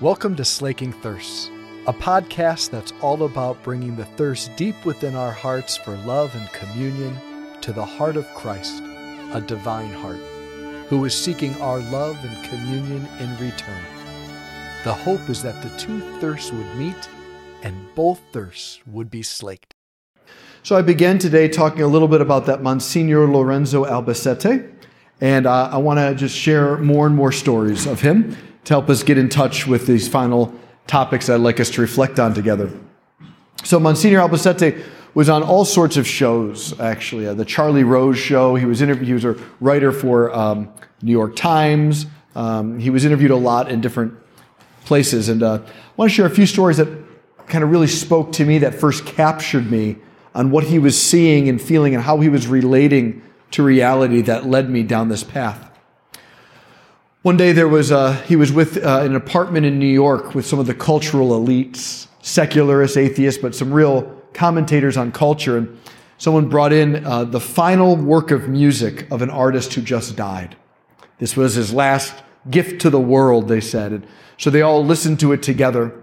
Welcome to Slaking Thirsts, a podcast that's all about bringing the thirst deep within our hearts for love and communion to the heart of Christ, a divine heart, who is seeking our love and communion in return. The hope is that the two thirsts would meet and both thirsts would be slaked. So I began today talking a little bit about that Monsignor Lorenzo Albacete, and uh, I want to just share more and more stories of him to help us get in touch with these final topics I'd like us to reflect on together. So Monsignor Albacete was on all sorts of shows, actually. Uh, the Charlie Rose Show. He was interviewed. He was a writer for um, New York Times. Um, he was interviewed a lot in different places, and uh, I want to share a few stories that kind of really spoke to me, that first captured me on what he was seeing and feeling, and how he was relating to reality that led me down this path. One day there was uh, he was with uh, an apartment in New York with some of the cultural elites, secularists, atheists, but some real commentators on culture. And someone brought in uh, the final work of music of an artist who just died. This was his last gift to the world, they said. And so they all listened to it together.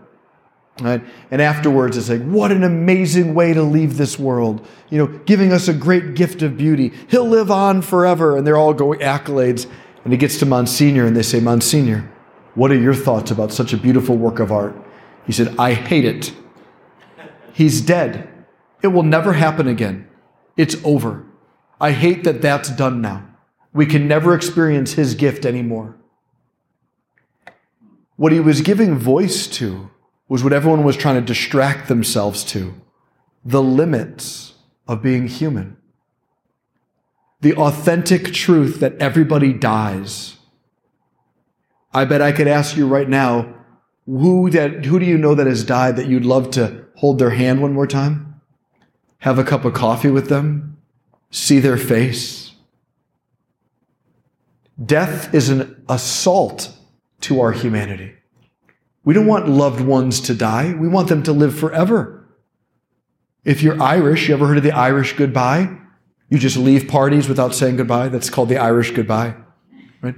Right? And afterwards, it's like, what an amazing way to leave this world. You know, giving us a great gift of beauty. He'll live on forever. And they're all going accolades. And he gets to Monsignor and they say, Monsignor, what are your thoughts about such a beautiful work of art? He said, I hate it. He's dead. It will never happen again. It's over. I hate that that's done now. We can never experience his gift anymore. What he was giving voice to was what everyone was trying to distract themselves to the limits of being human. The authentic truth that everybody dies. I bet I could ask you right now who, that, who do you know that has died that you'd love to hold their hand one more time? Have a cup of coffee with them? See their face? Death is an assault to our humanity. We don't want loved ones to die. We want them to live forever. If you're Irish, you ever heard of the Irish goodbye? You just leave parties without saying goodbye. That's called the Irish goodbye, right?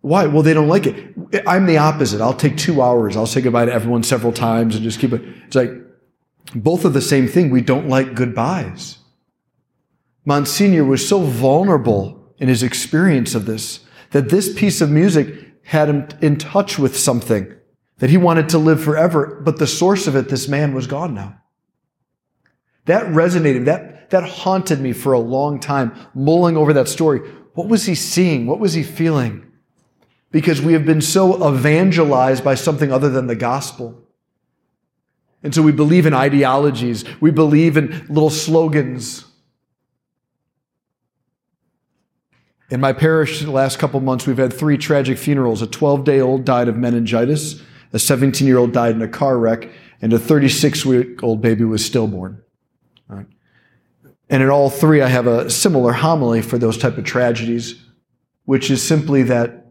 Why? Well, they don't like it. I'm the opposite. I'll take two hours. I'll say goodbye to everyone several times and just keep it. It's like both of the same thing. We don't like goodbyes. Monsignor was so vulnerable in his experience of this that this piece of music had him in touch with something that he wanted to live forever, but the source of it, this man was gone now. That resonated, that, that haunted me for a long time, mulling over that story. What was he seeing? What was he feeling? Because we have been so evangelized by something other than the gospel. And so we believe in ideologies. We believe in little slogans. In my parish, the last couple months, we've had three tragic funerals. A 12 day old died of meningitis, a 17 year old died in a car wreck, and a 36 week old baby was stillborn. And in all three, I have a similar homily for those type of tragedies, which is simply that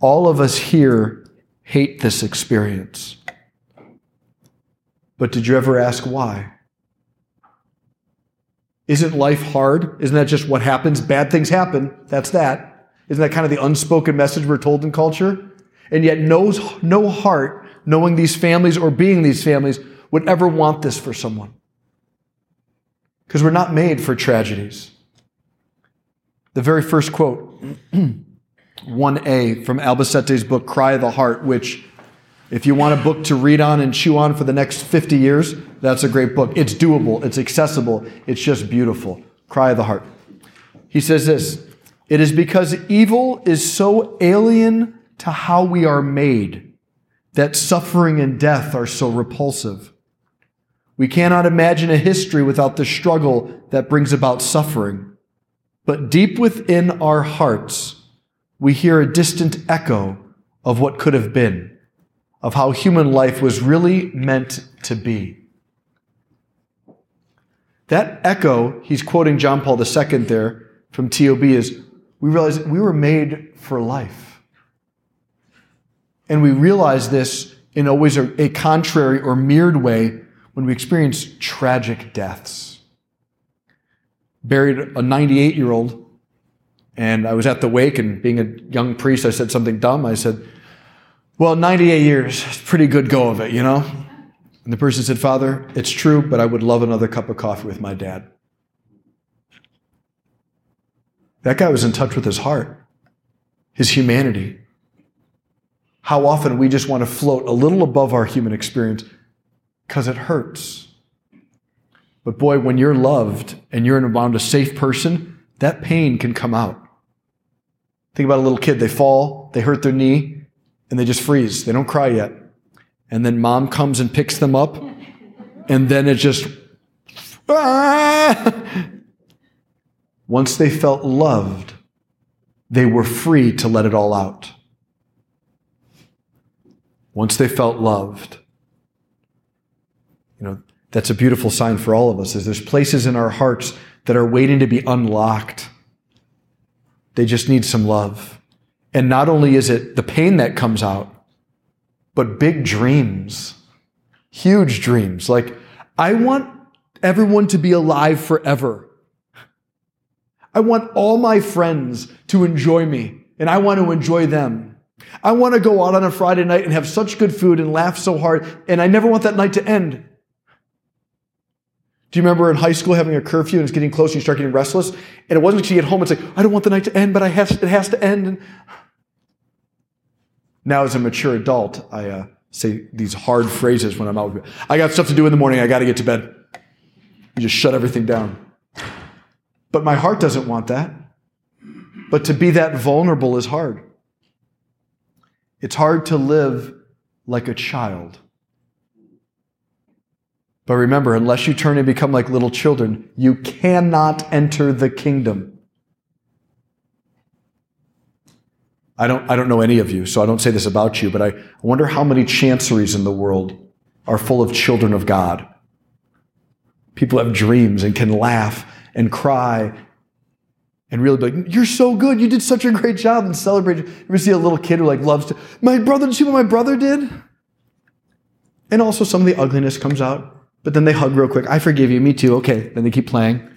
all of us here hate this experience. But did you ever ask why? Isn't life hard? Isn't that just what happens? Bad things happen. That's that. Isn't that kind of the unspoken message we're told in culture? And yet, no, no heart, knowing these families or being these families, would ever want this for someone. Because we're not made for tragedies. The very first quote, 1a from Albacete's book, Cry of the Heart, which, if you want a book to read on and chew on for the next 50 years, that's a great book. It's doable, it's accessible, it's just beautiful. Cry of the Heart. He says this It is because evil is so alien to how we are made that suffering and death are so repulsive. We cannot imagine a history without the struggle that brings about suffering. But deep within our hearts, we hear a distant echo of what could have been, of how human life was really meant to be. That echo, he's quoting John Paul II there from TOB, is we realize we were made for life. And we realize this in always a, a contrary or mirrored way when we experience tragic deaths. Buried a 98 year old, and I was at the wake, and being a young priest, I said something dumb. I said, Well, 98 years, it's pretty good go of it, you know? And the person said, Father, it's true, but I would love another cup of coffee with my dad. That guy was in touch with his heart, his humanity. How often we just want to float a little above our human experience because it hurts. But boy, when you're loved and you're around a safe person, that pain can come out. Think about a little kid. They fall, they hurt their knee, and they just freeze. They don't cry yet. And then mom comes and picks them up, and then it just. Ah! Once they felt loved, they were free to let it all out. Once they felt loved, you know, that's a beautiful sign for all of us is there's places in our hearts that are waiting to be unlocked. They just need some love. And not only is it the pain that comes out, but big dreams, huge dreams. Like, I want everyone to be alive forever. I want all my friends to enjoy me, and I want to enjoy them. I want to go out on a Friday night and have such good food and laugh so hard, and I never want that night to end. Do you remember in high school having a curfew and it's getting close and you start getting restless? And it wasn't until you get home, it's like, I don't want the night to end, but I it has to end. And now, as a mature adult, I uh, say these hard phrases when I'm out. I got stuff to do in the morning. I got to get to bed. You just shut everything down. But my heart doesn't want that. But to be that vulnerable is hard. It's hard to live like a child. But remember, unless you turn and become like little children, you cannot enter the kingdom. I don't, I don't know any of you, so I don't say this about you, but I wonder how many chanceries in the world are full of children of God. People have dreams and can laugh and cry and really be like, "You're so good! You did such a great job!" and celebrate. You ever see a little kid who like loves to? My brother, did you see what my brother did? And also, some of the ugliness comes out, but then they hug real quick. I forgive you. Me too. Okay. Then they keep playing.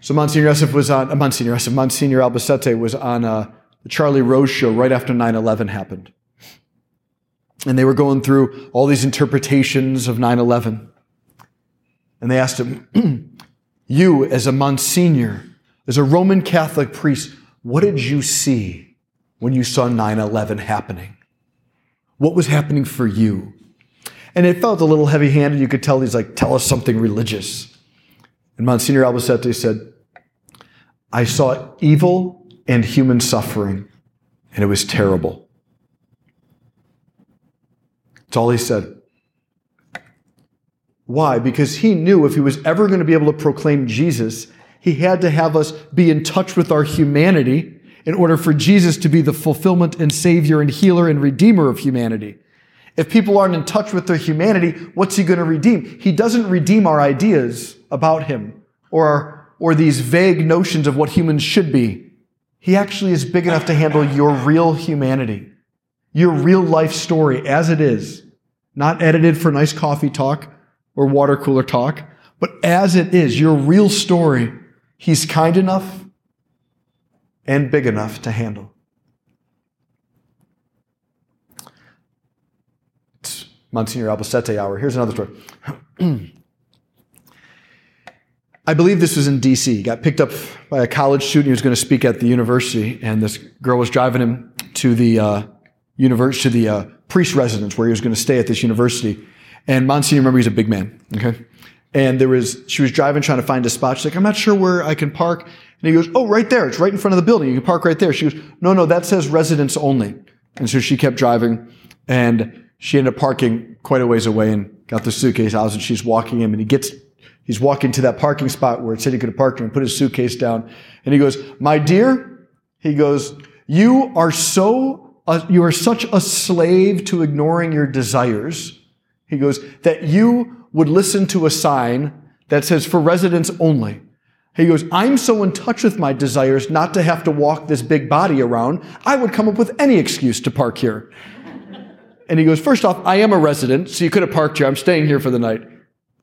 So Monsignor Esif was on, uh, Monsignor Esif, Monsignor Albacete was on uh, the Charlie Rose show right after 9-11 happened. And they were going through all these interpretations of 9-11. And they asked him, You, as a Monsignor, as a Roman Catholic priest, what did you see when you saw 9 11 happening? What was happening for you? And it felt a little heavy handed. You could tell he's like, Tell us something religious. And Monsignor Albacete said, I saw evil and human suffering, and it was terrible. That's all he said. Why? Because he knew if he was ever going to be able to proclaim Jesus, he had to have us be in touch with our humanity in order for Jesus to be the fulfillment and savior and healer and redeemer of humanity. If people aren't in touch with their humanity, what's he going to redeem? He doesn't redeem our ideas about him or, or these vague notions of what humans should be. He actually is big enough to handle your real humanity, your real life story as it is, not edited for nice coffee talk, or water cooler talk, but as it is, your real story, he's kind enough and big enough to handle. It's Monsignor Albacete hour. Here's another story. I believe this was in DC. He got picked up by a college student who was going to speak at the university, and this girl was driving him to the uh, university, to the uh, priest residence where he was going to stay at this university. And Monsignor, remember, he's a big man. Okay. And there was, she was driving trying to find a spot. She's like, I'm not sure where I can park. And he goes, Oh, right there. It's right in front of the building. You can park right there. She goes, No, no, that says residents only. And so she kept driving and she ended up parking quite a ways away and got the suitcase out and she's walking him and he gets, he's walking to that parking spot where it said he could have parked and put his suitcase down. And he goes, My dear, he goes, You are so, uh, you are such a slave to ignoring your desires he goes, that you would listen to a sign that says for residents only. He goes, I'm so in touch with my desires not to have to walk this big body around, I would come up with any excuse to park here. and he goes, First off, I am a resident, so you could have parked here. I'm staying here for the night.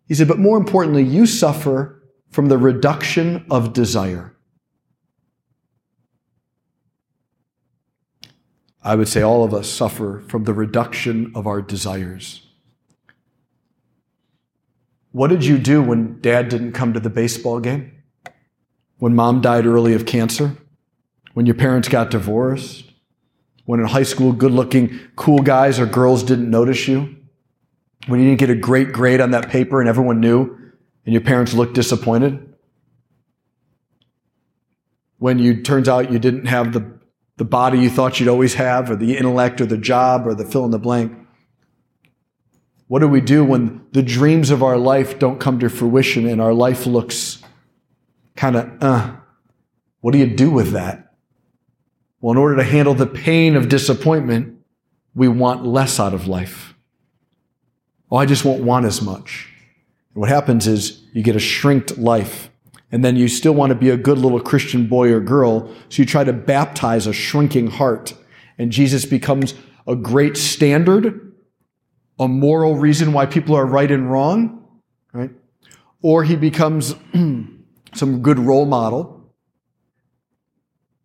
He said, But more importantly, you suffer from the reduction of desire. I would say all of us suffer from the reduction of our desires. What did you do when dad didn't come to the baseball game? When mom died early of cancer? When your parents got divorced? When in high school, good looking, cool guys or girls didn't notice you? When you didn't get a great grade on that paper and everyone knew and your parents looked disappointed? When you turns out you didn't have the, the body you thought you'd always have, or the intellect, or the job, or the fill in the blank? What do we do when the dreams of our life don't come to fruition and our life looks kind of, uh? What do you do with that? Well, in order to handle the pain of disappointment, we want less out of life. Oh, I just won't want as much. And what happens is you get a shrinked life. And then you still want to be a good little Christian boy or girl. So you try to baptize a shrinking heart. And Jesus becomes a great standard, a moral reason why people are right and wrong, right? Or he becomes some good role model.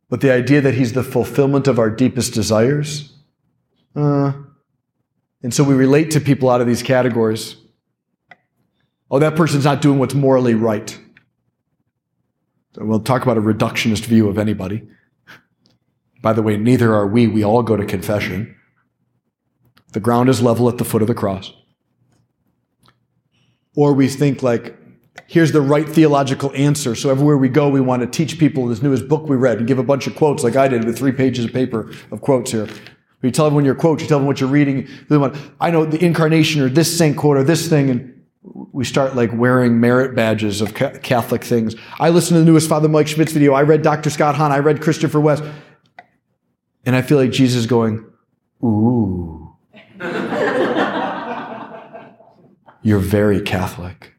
But the idea that he's the fulfillment of our deepest desires, uh, and so we relate to people out of these categories. Oh, that person's not doing what's morally right. we'll talk about a reductionist view of anybody. By the way, neither are we. We all go to confession. The ground is level at the foot of the cross. Or we think like, here's the right theological answer. So everywhere we go, we want to teach people this newest book we read and give a bunch of quotes like I did with three pages of paper of quotes here. You tell them everyone your quote, you tell them what you're reading. They want, I know the incarnation or this saint quote or this thing, and we start like wearing merit badges of Catholic things. I listened to the newest Father Mike Schmitz video. I read Dr. Scott Hahn. I read Christopher West. And I feel like Jesus going, Ooh. You're very Catholic.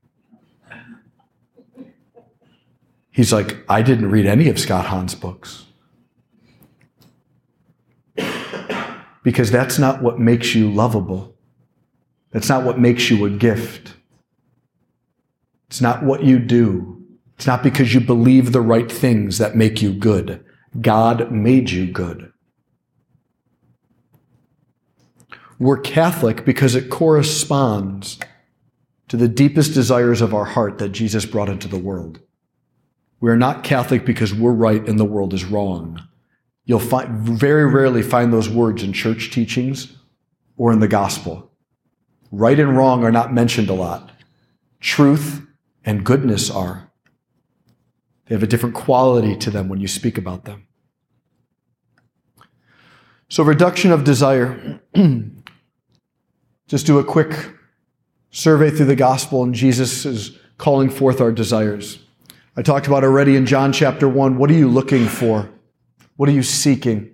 He's like, I didn't read any of Scott Hahn's books. because that's not what makes you lovable. That's not what makes you a gift. It's not what you do. It's not because you believe the right things that make you good. God made you good. We're Catholic because it corresponds to the deepest desires of our heart that Jesus brought into the world. We're not Catholic because we're right and the world is wrong. You'll find, very rarely find those words in church teachings or in the gospel. Right and wrong are not mentioned a lot. Truth and goodness are. They have a different quality to them when you speak about them. So, reduction of desire. Just do a quick survey through the gospel, and Jesus is calling forth our desires. I talked about already in John chapter 1 what are you looking for? What are you seeking?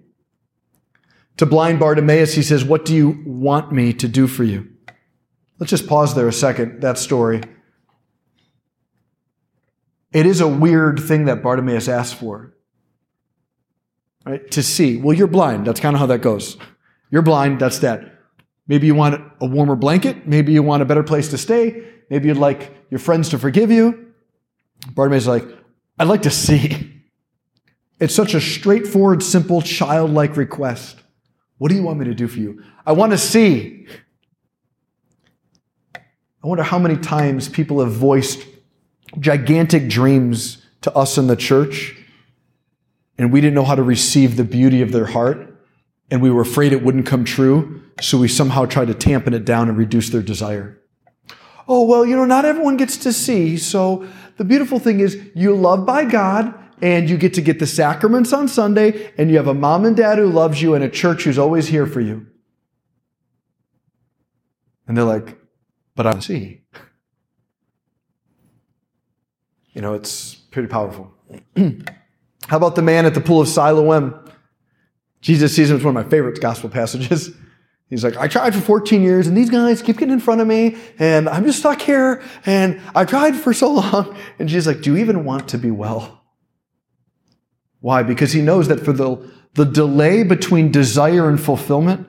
To blind Bartimaeus, he says, What do you want me to do for you? Let's just pause there a second, that story. It is a weird thing that Bartimaeus asked for. Right? To see. Well, you're blind. That's kind of how that goes. You're blind. That's that. Maybe you want a warmer blanket. Maybe you want a better place to stay. Maybe you'd like your friends to forgive you. Bartimaeus is like, I'd like to see. It's such a straightforward, simple, childlike request. What do you want me to do for you? I want to see. I wonder how many times people have voiced gigantic dreams to us in the church, and we didn't know how to receive the beauty of their heart, and we were afraid it wouldn't come true, so we somehow tried to tampen it down and reduce their desire. Oh, well, you know, not everyone gets to see, so the beautiful thing is you love by God and you get to get the sacraments on Sunday, and you have a mom and dad who loves you and a church who's always here for you. And they're like, but I see. You know, it's pretty powerful. How about the man at the pool of Siloam? Jesus sees him, as one of my favorite gospel passages. He's like, I tried for 14 years and these guys keep getting in front of me and I'm just stuck here and I tried for so long. And Jesus like, do you even want to be well? Why? Because he knows that for the, the delay between desire and fulfillment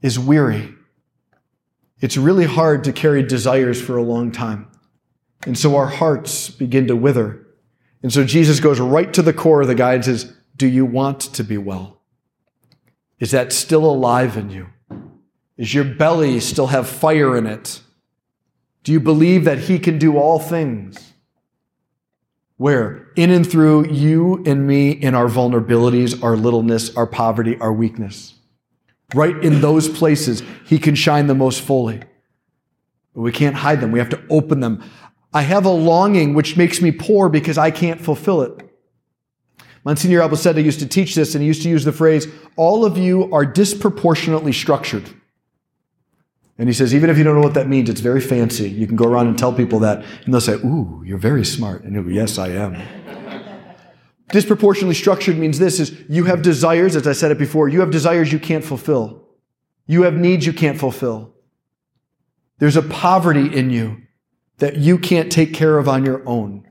is weary. It's really hard to carry desires for a long time. And so our hearts begin to wither. And so Jesus goes right to the core of the guy and says, Do you want to be well? Is that still alive in you? Is your belly still have fire in it? Do you believe that He can do all things? Where? In and through you and me in our vulnerabilities, our littleness, our poverty, our weakness. Right in those places, He can shine the most fully. But we can't hide them. We have to open them. I have a longing which makes me poor because I can't fulfill it. Monsignor Albacete used to teach this, and he used to use the phrase, all of you are disproportionately structured. And he says, even if you don't know what that means, it's very fancy. You can go around and tell people that, and they'll say, Ooh, you're very smart. And you'll go, Yes, I am. Disproportionately structured means this is you have desires, as I said it before, you have desires you can't fulfill. You have needs you can't fulfill. There's a poverty in you that you can't take care of on your own.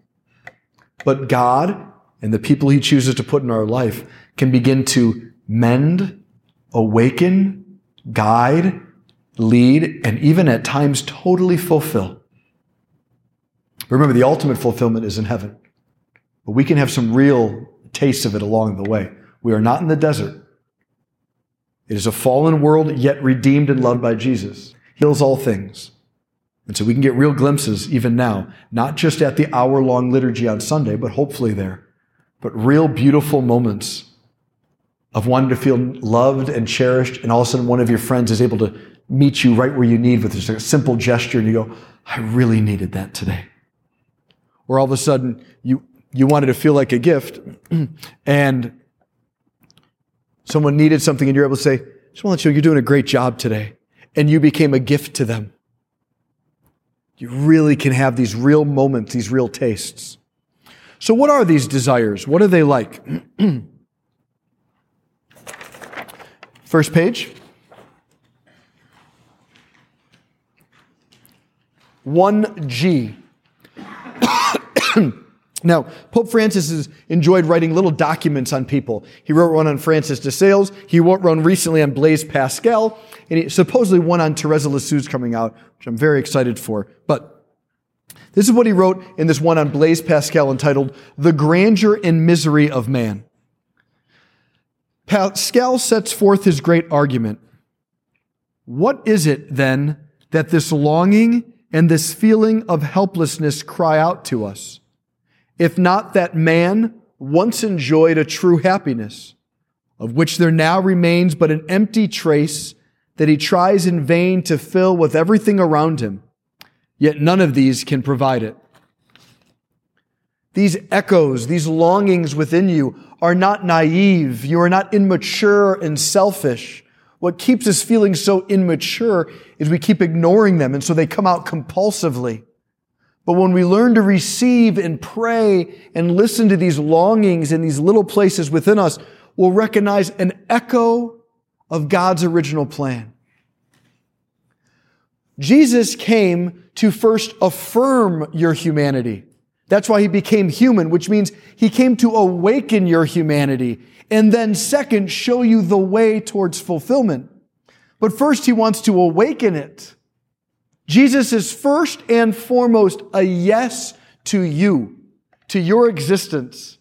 But God and the people He chooses to put in our life can begin to mend, awaken, guide, lead, and even at times totally fulfill. Remember, the ultimate fulfillment is in heaven. But we can have some real tastes of it along the way. We are not in the desert. It is a fallen world, yet redeemed and loved by Jesus. Heals all things. And so we can get real glimpses even now, not just at the hour long liturgy on Sunday, but hopefully there. But real beautiful moments of wanting to feel loved and cherished, and all of a sudden one of your friends is able to meet you right where you need with just a simple gesture and you go, I really needed that today. Or all of a sudden you, you wanted to feel like a gift and someone needed something and you're able to say, just want to let you know you're doing a great job today. And you became a gift to them. You really can have these real moments, these real tastes. So what are these desires? What are they like? First page. 1G. now, Pope Francis has enjoyed writing little documents on people. He wrote one on Francis de Sales. He wrote one recently on Blaise Pascal, and he, supposedly one on Teresa Lisieux coming out, which I'm very excited for. But this is what he wrote in this one on Blaise Pascal entitled The Grandeur and Misery of Man. Pascal sets forth his great argument. What is it then that this longing and this feeling of helplessness cry out to us. If not that man once enjoyed a true happiness, of which there now remains but an empty trace that he tries in vain to fill with everything around him, yet none of these can provide it. These echoes, these longings within you are not naive. You are not immature and selfish. What keeps us feeling so immature is we keep ignoring them, and so they come out compulsively. But when we learn to receive and pray and listen to these longings in these little places within us, we'll recognize an echo of God's original plan. Jesus came to first affirm your humanity. That's why he became human, which means he came to awaken your humanity and then second, show you the way towards fulfillment. But first, he wants to awaken it. Jesus is first and foremost a yes to you, to your existence.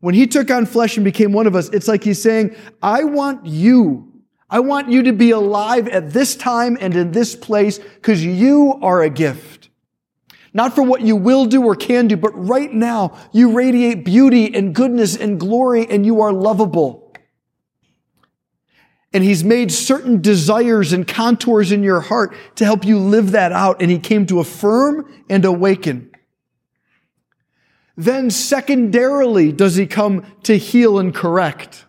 When he took on flesh and became one of us, it's like he's saying, I want you. I want you to be alive at this time and in this place because you are a gift. Not for what you will do or can do, but right now you radiate beauty and goodness and glory and you are lovable. And he's made certain desires and contours in your heart to help you live that out. And he came to affirm and awaken. Then secondarily does he come to heal and correct.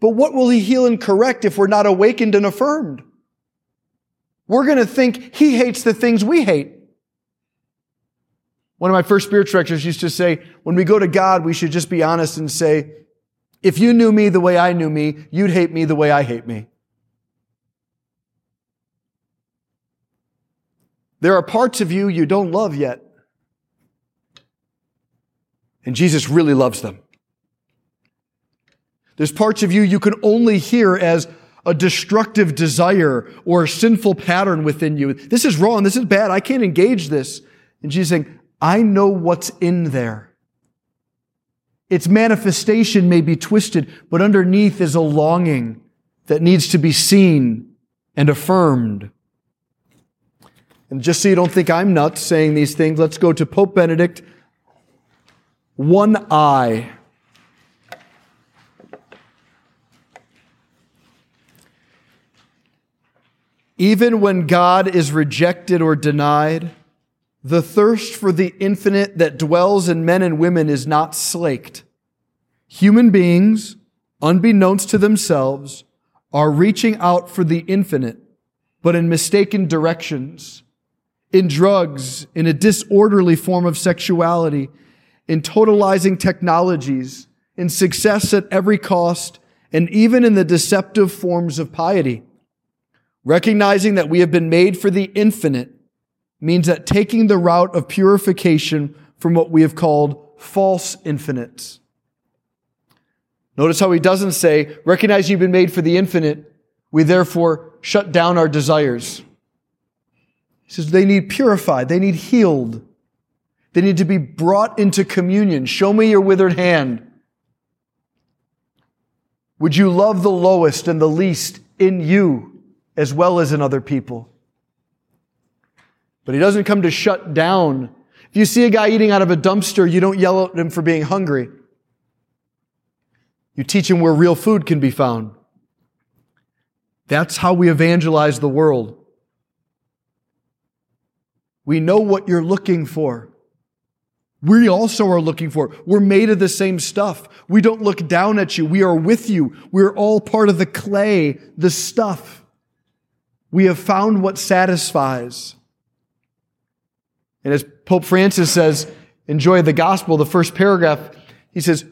But what will he heal and correct if we're not awakened and affirmed? We're going to think he hates the things we hate. One of my first spiritual directors used to say, when we go to God, we should just be honest and say, if you knew me the way I knew me, you'd hate me the way I hate me. There are parts of you you don't love yet. And Jesus really loves them. There's parts of you you can only hear as a destructive desire or a sinful pattern within you. This is wrong. This is bad. I can't engage this. And Jesus saying, I know what's in there. Its manifestation may be twisted, but underneath is a longing that needs to be seen and affirmed. And just so you don't think I'm nuts saying these things, let's go to Pope Benedict. One eye. Even when God is rejected or denied, the thirst for the infinite that dwells in men and women is not slaked. Human beings, unbeknownst to themselves, are reaching out for the infinite, but in mistaken directions, in drugs, in a disorderly form of sexuality, in totalizing technologies, in success at every cost, and even in the deceptive forms of piety. Recognizing that we have been made for the infinite means that taking the route of purification from what we have called false infinites. Notice how he doesn't say, recognize you've been made for the infinite, we therefore shut down our desires. He says they need purified, they need healed, they need to be brought into communion. Show me your withered hand. Would you love the lowest and the least in you as well as in other people? But he doesn't come to shut down. If you see a guy eating out of a dumpster, you don't yell at him for being hungry. You teach him where real food can be found. That's how we evangelize the world. We know what you're looking for. We also are looking for. We're made of the same stuff. We don't look down at you. We are with you. We're all part of the clay, the stuff. We have found what satisfies. And as Pope Francis says, enjoy the gospel, the first paragraph, he says,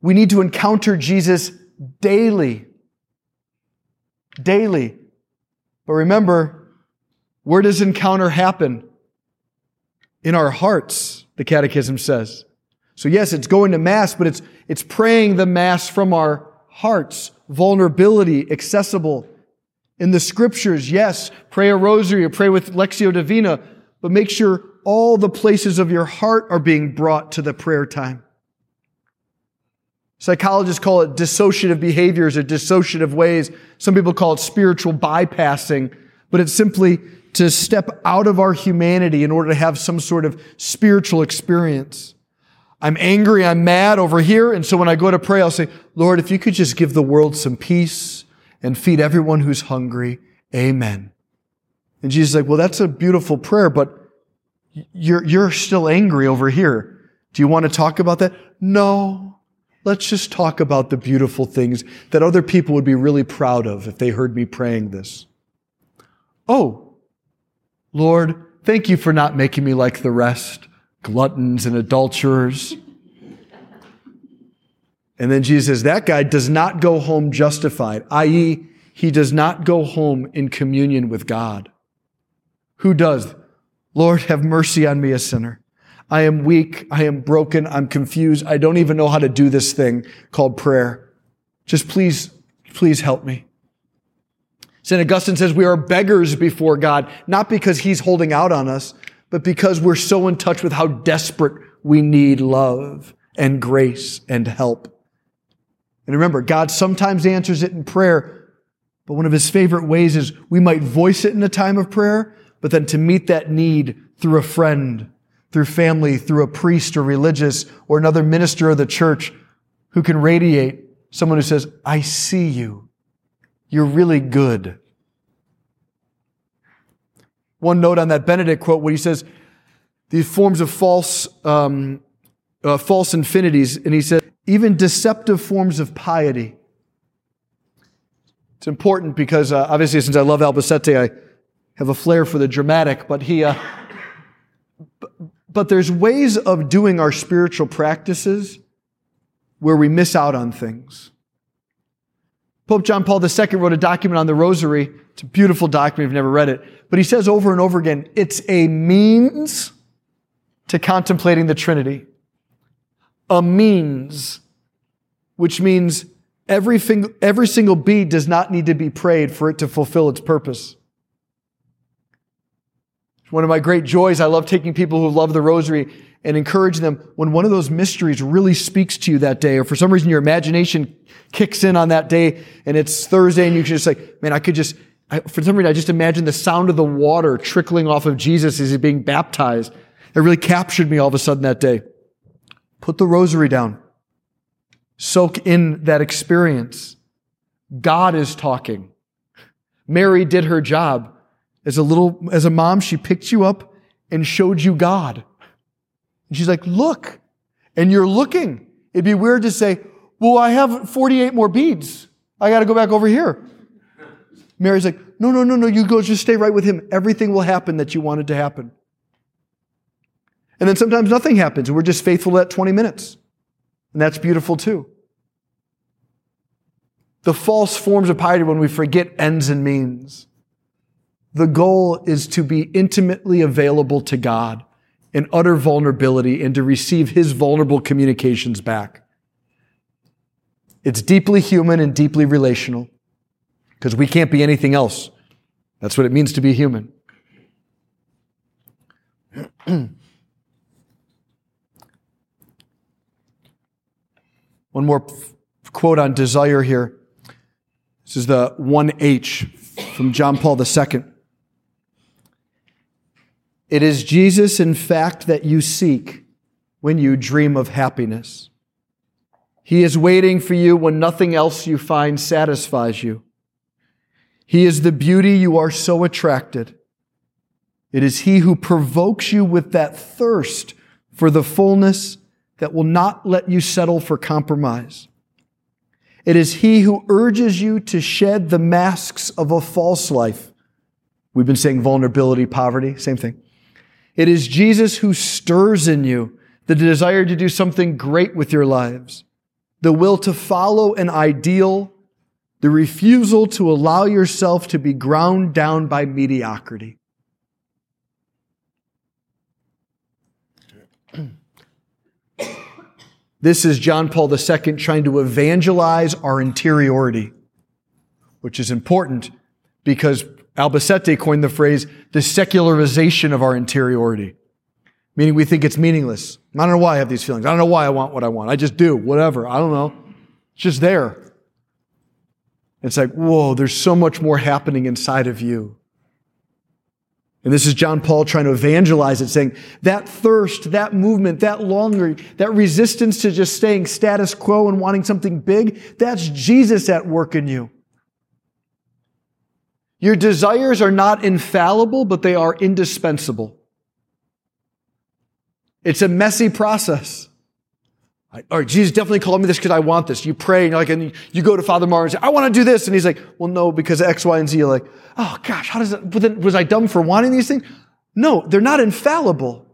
we need to encounter Jesus daily. Daily. But remember, where does encounter happen? In our hearts, the Catechism says. So yes, it's going to Mass, but it's, it's praying the Mass from our hearts. Vulnerability, accessible. In the Scriptures, yes, pray a rosary or pray with Lectio Divina, but make sure all the places of your heart are being brought to the prayer time. Psychologists call it dissociative behaviors or dissociative ways. Some people call it spiritual bypassing, but it's simply to step out of our humanity in order to have some sort of spiritual experience. I'm angry, I'm mad over here, and so when I go to pray, I'll say, Lord, if you could just give the world some peace and feed everyone who's hungry, amen. And Jesus is like, well, that's a beautiful prayer, but you're, you're still angry over here. Do you want to talk about that? No. Let's just talk about the beautiful things that other people would be really proud of if they heard me praying this. Oh, Lord, thank you for not making me like the rest, gluttons and adulterers. And then Jesus says, that guy does not go home justified, i.e., he does not go home in communion with God. Who does? Lord, have mercy on me, a sinner. I am weak. I am broken. I'm confused. I don't even know how to do this thing called prayer. Just please, please help me. St. Augustine says we are beggars before God, not because he's holding out on us, but because we're so in touch with how desperate we need love and grace and help. And remember, God sometimes answers it in prayer, but one of his favorite ways is we might voice it in a time of prayer, but then to meet that need through a friend, through family, through a priest or religious or another minister of the church who can radiate someone who says, I see you. You're really good. One note on that Benedict quote where he says, these forms of false, um, uh, false infinities, and he said, even deceptive forms of piety. It's important because uh, obviously, since I love Albacete, I have a flair for the dramatic, but he, uh, but there's ways of doing our spiritual practices where we miss out on things. Pope John Paul II wrote a document on the rosary. It's a beautiful document you've never read it. But he says over and over again, it's a means to contemplating the Trinity. A means, which means every, every single bead does not need to be prayed for it to fulfill its purpose. One of my great joys, I love taking people who love the rosary and encouraging them when one of those mysteries really speaks to you that day, or for some reason your imagination kicks in on that day and it's Thursday and you can just like, man, I could just, I, for some reason, I just imagine the sound of the water trickling off of Jesus as he's being baptized. It really captured me all of a sudden that day. Put the rosary down. Soak in that experience. God is talking. Mary did her job. As a little, as a mom, she picked you up and showed you God. And she's like, look. And you're looking. It'd be weird to say, well, I have 48 more beads. I got to go back over here. Mary's like, no, no, no, no, you go just stay right with him. Everything will happen that you wanted to happen. And then sometimes nothing happens and we're just faithful to that 20 minutes. And that's beautiful too. The false forms of piety when we forget ends and means. The goal is to be intimately available to God in utter vulnerability and to receive His vulnerable communications back. It's deeply human and deeply relational because we can't be anything else. That's what it means to be human. One more quote on desire here. This is the 1H from John Paul II. It is Jesus, in fact, that you seek when you dream of happiness. He is waiting for you when nothing else you find satisfies you. He is the beauty you are so attracted. It is He who provokes you with that thirst for the fullness that will not let you settle for compromise. It is He who urges you to shed the masks of a false life. We've been saying vulnerability, poverty, same thing. It is Jesus who stirs in you the desire to do something great with your lives, the will to follow an ideal, the refusal to allow yourself to be ground down by mediocrity. This is John Paul II trying to evangelize our interiority, which is important because Albacete coined the phrase the secularization of our interiority, meaning we think it's meaningless. I don't know why I have these feelings. I don't know why I want what I want. I just do, whatever. I don't know. It's just there. It's like, whoa, there's so much more happening inside of you. And this is John Paul trying to evangelize it, saying that thirst, that movement, that longing, that resistance to just staying status quo and wanting something big, that's Jesus at work in you. Your desires are not infallible, but they are indispensable. It's a messy process. All right, Jesus definitely called me this because I want this. You pray and you're like, and you go to Father Mar and say, I want to do this. And he's like, well, no, because X, Y, and Z. You're like, oh gosh, how does it, was I dumb for wanting these things? No, they're not infallible.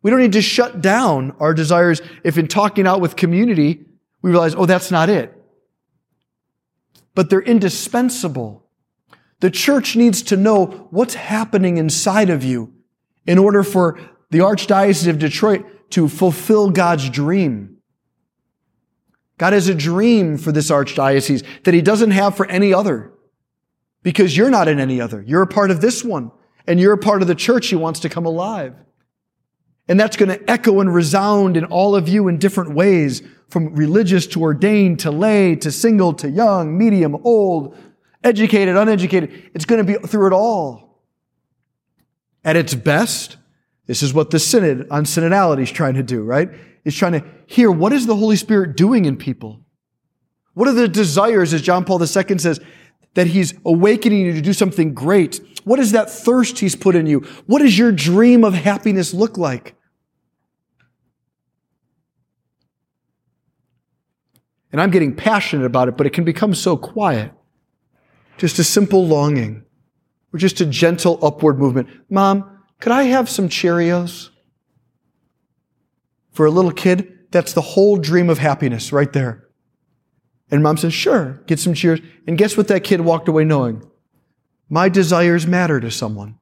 We don't need to shut down our desires if in talking out with community, we realize, oh, that's not it. But they're indispensable. The church needs to know what's happening inside of you in order for the Archdiocese of Detroit to fulfill God's dream. God has a dream for this archdiocese that he doesn't have for any other because you're not in any other. You're a part of this one and you're a part of the church he wants to come alive. And that's going to echo and resound in all of you in different ways from religious to ordained to lay to single to young, medium, old, educated, uneducated. It's going to be through it all. At its best, this is what the Synod on synodality is trying to do, right? Is trying to hear what is the Holy Spirit doing in people? What are the desires, as John Paul II says, that he's awakening you to do something great? What is that thirst he's put in you? What does your dream of happiness look like? And I'm getting passionate about it, but it can become so quiet. Just a simple longing or just a gentle upward movement. Mom, could I have some Cheerios? For a little kid, that's the whole dream of happiness right there. And mom says, Sure, get some Cheerios. And guess what that kid walked away knowing? My desires matter to someone.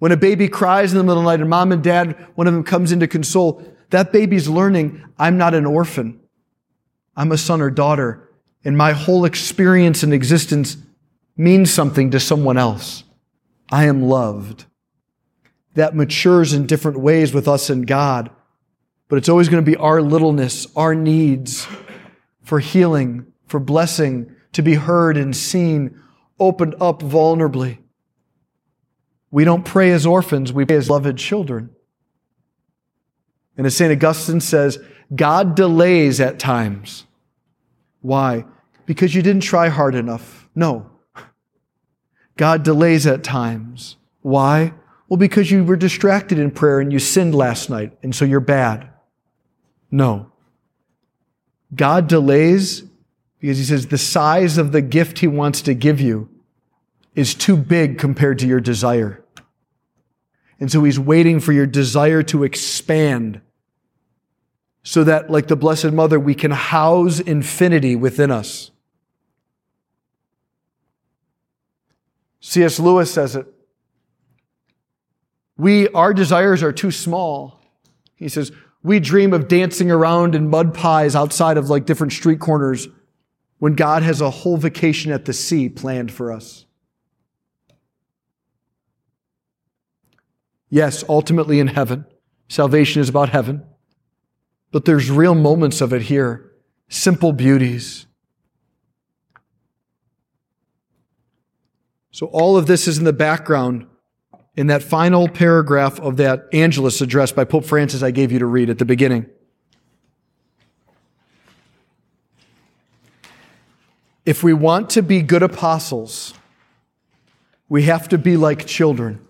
When a baby cries in the middle of the night and mom and dad, one of them comes in to console, that baby's learning I'm not an orphan. I'm a son or daughter, and my whole experience and existence means something to someone else. I am loved. that matures in different ways with us and God. But it's always going to be our littleness, our needs for healing, for blessing, to be heard and seen, opened up vulnerably. We don't pray as orphans, we pray as loved children. And as St. Augustine says, God delays at times. Why? Because you didn't try hard enough. No. God delays at times. Why? Well, because you were distracted in prayer and you sinned last night, and so you're bad. No. God delays because he says the size of the gift he wants to give you is too big compared to your desire. And so he's waiting for your desire to expand so that, like the Blessed Mother, we can house infinity within us. C.S. Lewis says it. We, our desires are too small. He says, we dream of dancing around in mud pies outside of like different street corners when God has a whole vacation at the sea planned for us. Yes, ultimately in heaven. Salvation is about heaven. But there's real moments of it here. Simple beauties. So all of this is in the background in that final paragraph of that Angelus address by Pope Francis I gave you to read at the beginning. If we want to be good apostles, we have to be like children.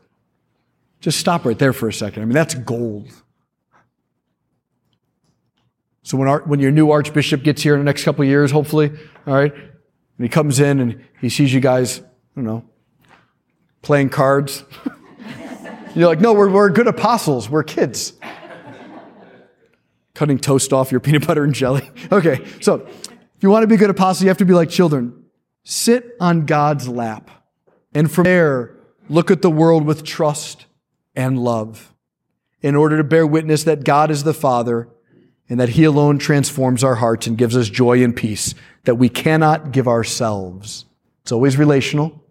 Just stop right there for a second. I mean, that's gold. So when, our, when your new archbishop gets here in the next couple years, hopefully, all right, and he comes in and he sees you guys, I don't know, playing cards. You're like, no, we're, we're good apostles. We're kids. Cutting toast off your peanut butter and jelly. Okay, so if you want to be a good apostle, you have to be like children. Sit on God's lap. And from there, look at the world with trust and love in order to bear witness that God is the Father and that He alone transforms our hearts and gives us joy and peace that we cannot give ourselves. It's always relational.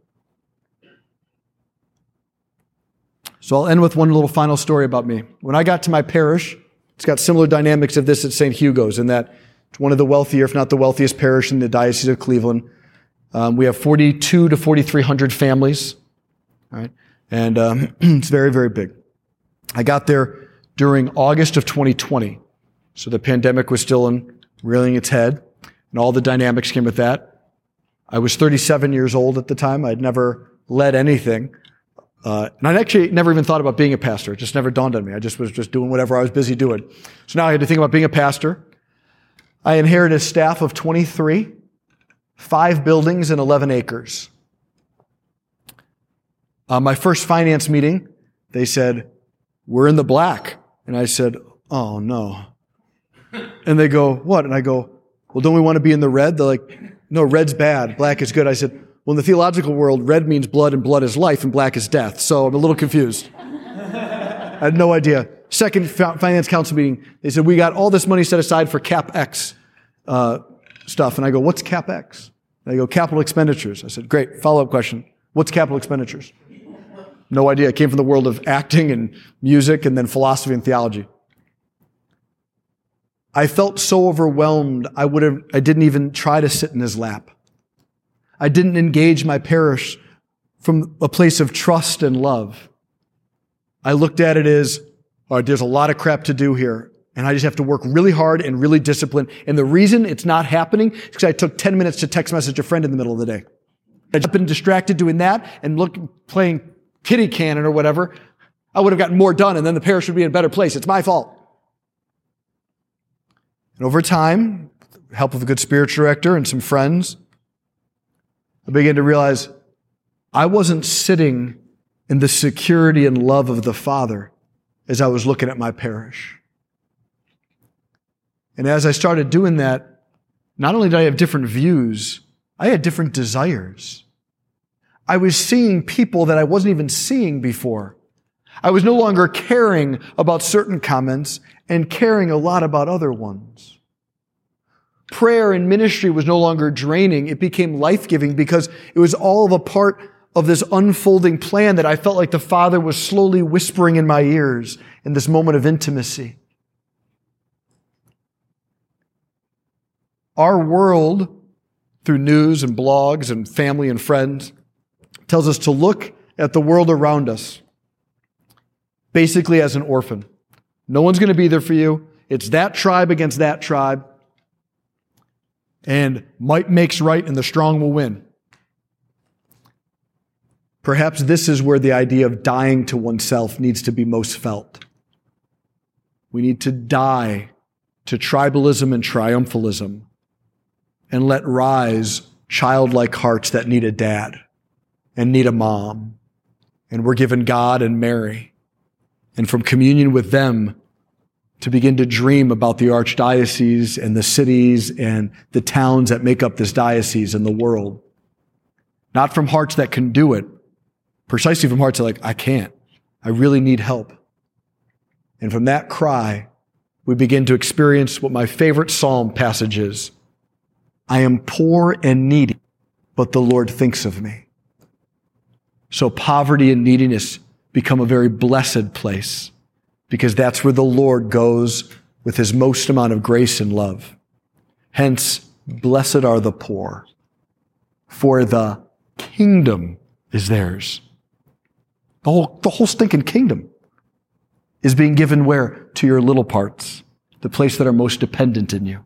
So I'll end with one little final story about me. When I got to my parish, it's got similar dynamics of this at St. Hugo's in that it's one of the wealthier, if not the wealthiest parish in the Diocese of Cleveland. Um, we have 42 to 4,300 families, right? And um, it's very, very big. I got there during August of 2020. So the pandemic was still in, rearing its head, and all the dynamics came with that. I was 37 years old at the time. I'd never led anything. Uh, and I actually never even thought about being a pastor. It just never dawned on me. I just was just doing whatever I was busy doing. So now I had to think about being a pastor. I inherited a staff of 23, five buildings and 11 acres. Uh, my first finance meeting, they said, We're in the black. And I said, Oh, no. And they go, What? And I go, Well, don't we want to be in the red? They're like, No, red's bad. Black is good. I said, well, in the theological world, red means blood and blood is life and black is death. So I'm a little confused. I had no idea. Second finance council meeting, they said, we got all this money set aside for CapEx uh, stuff. And I go, what's CapEx? And they go, capital expenditures. I said, great. Follow up question. What's capital expenditures? No idea. It came from the world of acting and music and then philosophy and theology. I felt so overwhelmed, I would have, I didn't even try to sit in his lap. I didn't engage my parish from a place of trust and love. I looked at it as, all right, there's a lot of crap to do here. And I just have to work really hard and really disciplined. And the reason it's not happening is because I took 10 minutes to text message a friend in the middle of the day. I'd been distracted doing that and look, playing kitty cannon or whatever. I would have gotten more done and then the parish would be in a better place. It's my fault. And over time, help of a good spiritual director and some friends, I began to realize I wasn't sitting in the security and love of the Father as I was looking at my parish. And as I started doing that, not only did I have different views, I had different desires. I was seeing people that I wasn't even seeing before. I was no longer caring about certain comments and caring a lot about other ones prayer and ministry was no longer draining. It became life giving because it was all of a part of this unfolding plan that I felt like the Father was slowly whispering in my ears in this moment of intimacy. Our world, through news and blogs and family and friends, tells us to look at the world around us basically as an orphan. No one's going to be there for you. It's that tribe against that tribe. And might makes right and the strong will win. Perhaps this is where the idea of dying to oneself needs to be most felt. We need to die to tribalism and triumphalism and let rise childlike hearts that need a dad and need a mom. And we're given God and Mary. And from communion with them, to begin to dream about the archdiocese and the cities and the towns that make up this diocese and the world. Not from hearts that can do it, precisely from hearts that like, I can't. I really need help. And from that cry, we begin to experience what my favorite psalm passage is. I am poor and needy, but the Lord thinks of me. So poverty and neediness become a very blessed place because that's where the Lord goes with his most amount of grace and love. Hence, blessed are the poor, for the kingdom is theirs. The whole, the whole stinking kingdom is being given where? To your little parts, the place that are most dependent in you.